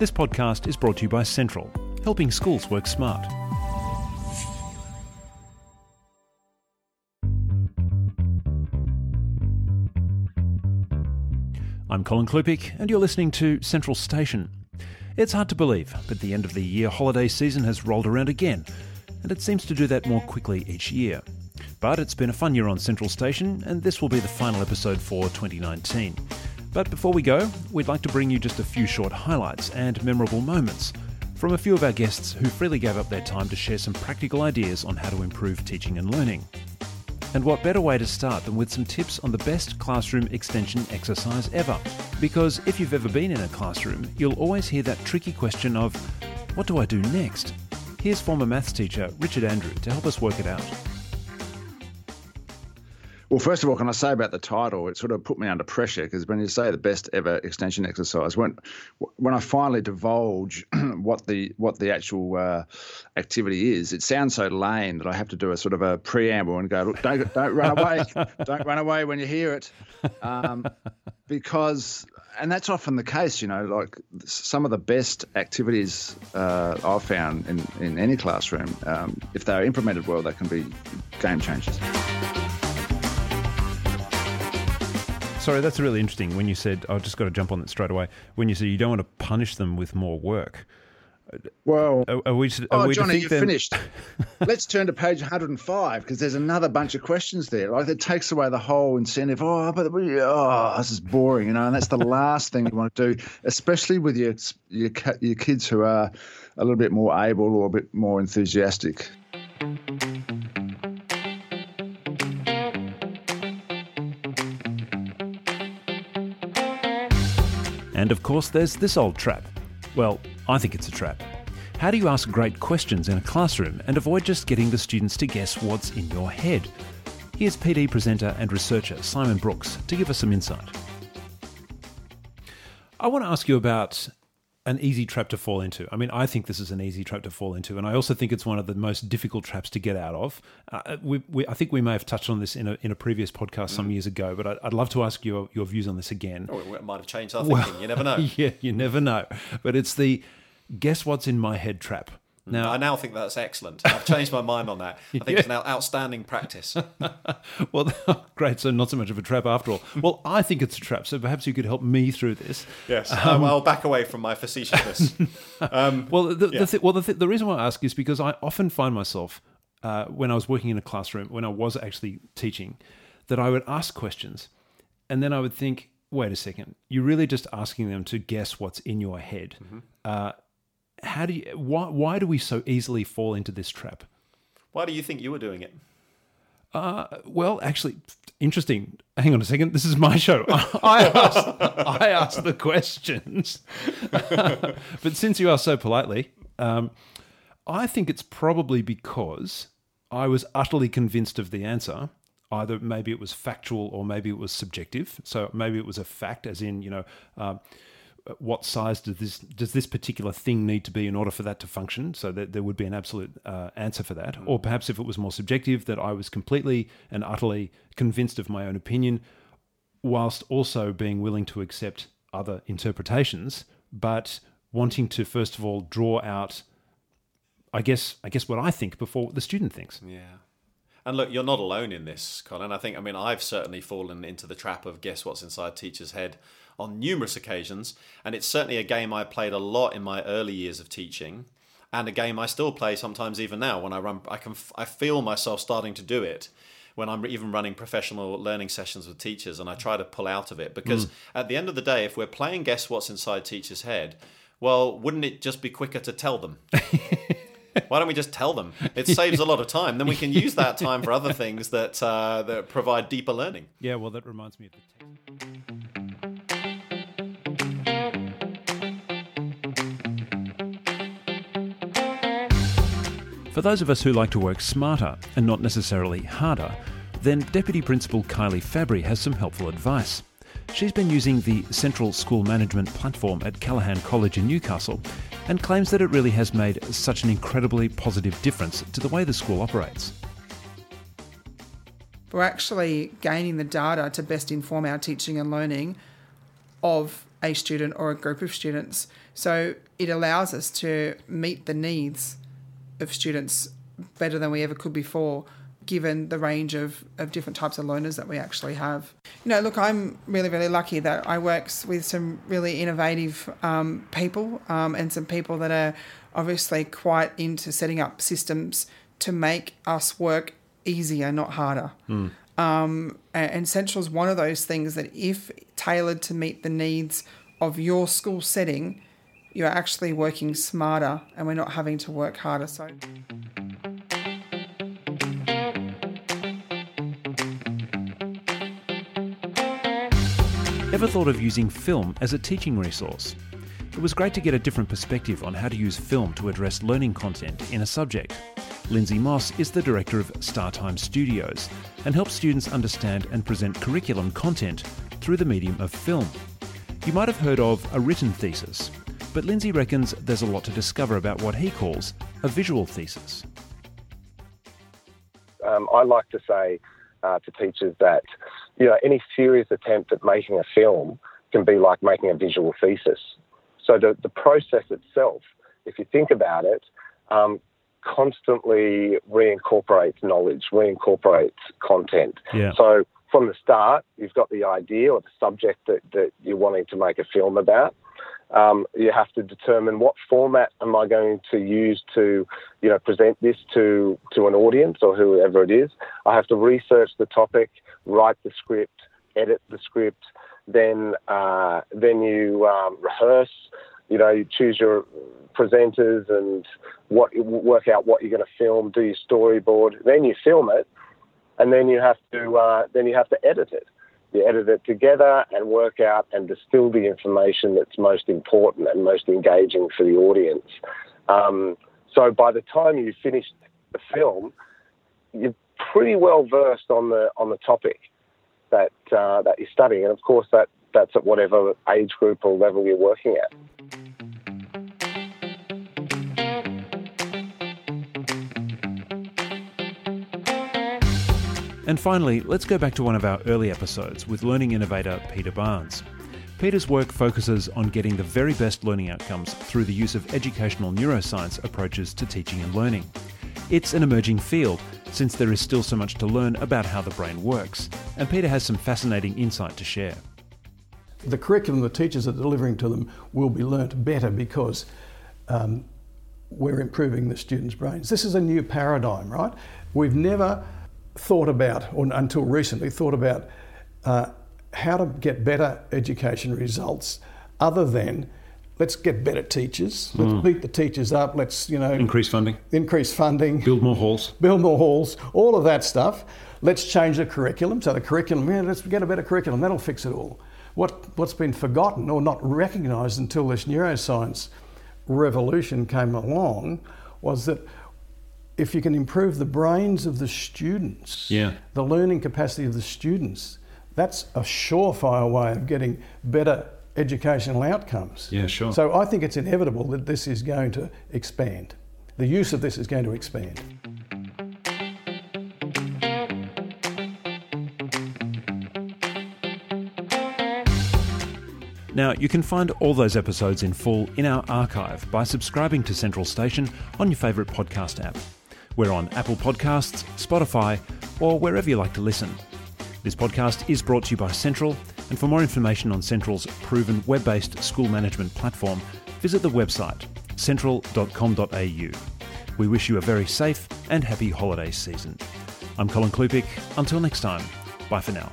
This podcast is brought to you by Sentral, helping schools work smart. I'm Colin Klupiec, and you're listening to Sentral Station. It's hard to believe, but the end of the year holiday season has rolled around again, and it seems to do that more quickly each year. But it's been a fun year on Sentral Station, and this will be the final episode for 2019. But before we go, we'd like to bring you just a few short highlights and memorable moments from a few of our guests who freely gave up their time to share some practical ideas on how to improve teaching and learning. And what better way to start than with some tips on the best classroom extension exercise ever? Because if you've ever been in a classroom, you'll always hear that tricky question of, what do I do next? Here's former maths teacher Richard Andrew to help us work it out. Well, first of all, can I say about the title? It sort of put me under pressure because when you say the best ever extension exercise, when when I finally divulge what the what the actual uh, activity is, it sounds so lame that I have to do a sort of a preamble and go, look, don't don't run away, don't run away when you hear it, um, because and that's often the case. You know, like some of the best activities uh, I've found in in any classroom, um, if they're implemented well, they can be game changers. Sorry, that's really interesting. When you said, I've just got to jump on that straight away. When you said you don't want to punish them with more work. Well, are, are we, are oh, we Johnny, you're then... finished. Let's turn to page 105 because there's another bunch of questions there. Like it takes away the whole incentive. Oh, but oh, this is boring, you know. And that's the last thing you want to do, especially with your your your kids who are a little bit more able or a bit more enthusiastic. And of course, there's this old trap. Well, I think it's a trap. How do you ask great questions in a classroom and avoid just getting the students to guess what's in your head? Here's PD presenter and researcher Simon Brooks to give us some insight. I want to ask you about an easy trap to fall into. I mean, I think this is an easy trap to fall into, and I also think it's one of the most difficult traps to get out of. Uh, we, we, I think we may have touched on this in a, in a previous podcast some mm. years ago, but I, would love to ask your your views on this again. Oh, it might have changed our well, thinking. You never know. Yeah, you never know. But it's the guess what's in my head trap. Now, I now think that's excellent. I've changed my mind on that. I think yeah. it's an outstanding practice. well, great. So not so much of a trap after all. Well, I think it's a trap. So perhaps you could help me through this. Yes. Um, I'll back away from my facetiousness. Um, well, the, yeah. the th- well, the, th- the reason why I ask is because I often find myself uh, when I was working in a classroom, when I was actually teaching, that I would ask questions, and then I would think, wait a second, you're really just asking them to guess what's in your head. Mm-hmm. Uh, how do you why why do we so easily fall into this trap? Why do you think you were doing it? Uh, well, actually, interesting. Hang on a second. This is my show. I asked, I asked the questions. but since you asked so politely, um, I think it's probably because I was utterly convinced of the answer. Either maybe it was factual or maybe it was subjective. So maybe it was a fact, as in, you know, um, what size does this does this particular thing need to be in order for that to function? So that there would be an absolute uh, answer for that. Mm. Or perhaps if it was more subjective, that I was completely and utterly convinced of my own opinion, whilst also being willing to accept other interpretations, but wanting to first of all draw out, I guess, I guess what I think before the student thinks. Yeah. And look, you're not alone in this, Colin. I think, I mean, I've certainly fallen into the trap of guess what's inside teacher's head on numerous occasions, and it's certainly a game I played a lot in my early years of teaching, and a game I still play sometimes even now when I run. I can I feel myself starting to do it when I'm even running professional learning sessions with teachers, and I try to pull out of it because mm. at the end of the day, if we're playing guess what's inside teachers' head, well, wouldn't it just be quicker to tell them? Why don't we just tell them? It saves a lot of time. Then we can use that time for other things that uh, that provide deeper learning. Yeah, well, that reminds me of the text. For those of us who like to work smarter and not necessarily harder, then Deputy Principal Kylie Fabry has some helpful advice. She's been using the Sentral School Management platform at Callaghan College in Newcastle and claims that it really has made such an incredibly positive difference to the way the school operates. We're actually gaining the data to best inform our teaching and learning of a student or a group of students. So it allows us to meet the needs of students better than we ever could before, given the range of, of different types of learners that we actually have. You know, look, I'm really, really lucky that I work with some really innovative um, people um, and some people that are obviously quite into setting up systems to make us work easier, not harder. Mm. Um, and Sentral is one of those things that, if tailored to meet the needs of your school setting, you're actually working smarter and we're not having to work harder. So. Ever thought of using film as a teaching resource? It was great to get a different perspective on how to use film to address learning content in a subject. Lindsay Moss is the director of StarTime Studios and helps students understand and present curriculum content through the medium of film. You might have heard of a written thesis, but Lindsay reckons there's a lot to discover about what he calls a visual thesis. Um, I like to say uh, to teachers that you know any serious attempt at making a film can be like making a visual thesis. So the, the process itself, if you think about it, um, constantly reincorporates knowledge, reincorporates content. Yeah. So from the start, you've got the idea or the subject that, that you're wanting to make a film about. Um, you have to determine what format am I going to use to, you know, present this to to an audience or whoever it is. I have to research the topic, write the script, edit the script, then uh, then you um, rehearse. You know, you choose your presenters and what work out what you're going to film, do your storyboard, then you film it, and then you have to uh, then you have to edit it. You edit it together and work out and distill the information that's most important and most engaging for the audience. Um, so by the time you finish the film, you're pretty well versed on the on the topic that uh, that you're studying, and of course that that's at whatever age group or level you're working at. And finally, let's go back to one of our early episodes with learning innovator Peter Barnes. Peter's work focuses on getting the very best learning outcomes through the use of educational neuroscience approaches to teaching and learning. It's an emerging field since there is still so much to learn about how the brain works, and Peter has some fascinating insight to share. The curriculum the teachers are delivering to them will be learnt better because um, we're improving the students' brains. This is a new paradigm, right? We've never thought about, or until recently, thought about uh, how to get better education results other than let's get better teachers, let's mm. beat the teachers up, let's, you know, increase funding, increase funding, build more halls, build more halls, all of that stuff. Let's change the curriculum. So the curriculum, yeah, let's get a better curriculum, that'll fix it all. What, what's been forgotten or not recognised until this neuroscience revolution came along was that if you can improve the brains of the students, yeah. the learning capacity of the students, that's a surefire way of getting better educational outcomes. Yeah, sure. So I think it's inevitable that this is going to expand. The use of this is going to expand. Now, you can find all those episodes in full in our archive by subscribing to Sentral Station on your favourite podcast app. We're on Apple Podcasts, Spotify, or wherever you like to listen. This podcast is brought to you by Sentral, and for more information on Sentral's proven web based school management platform, visit the website sentral.com.au. We wish you a very safe and happy holiday season. I'm Colin Klupiec. Until next time, bye for now.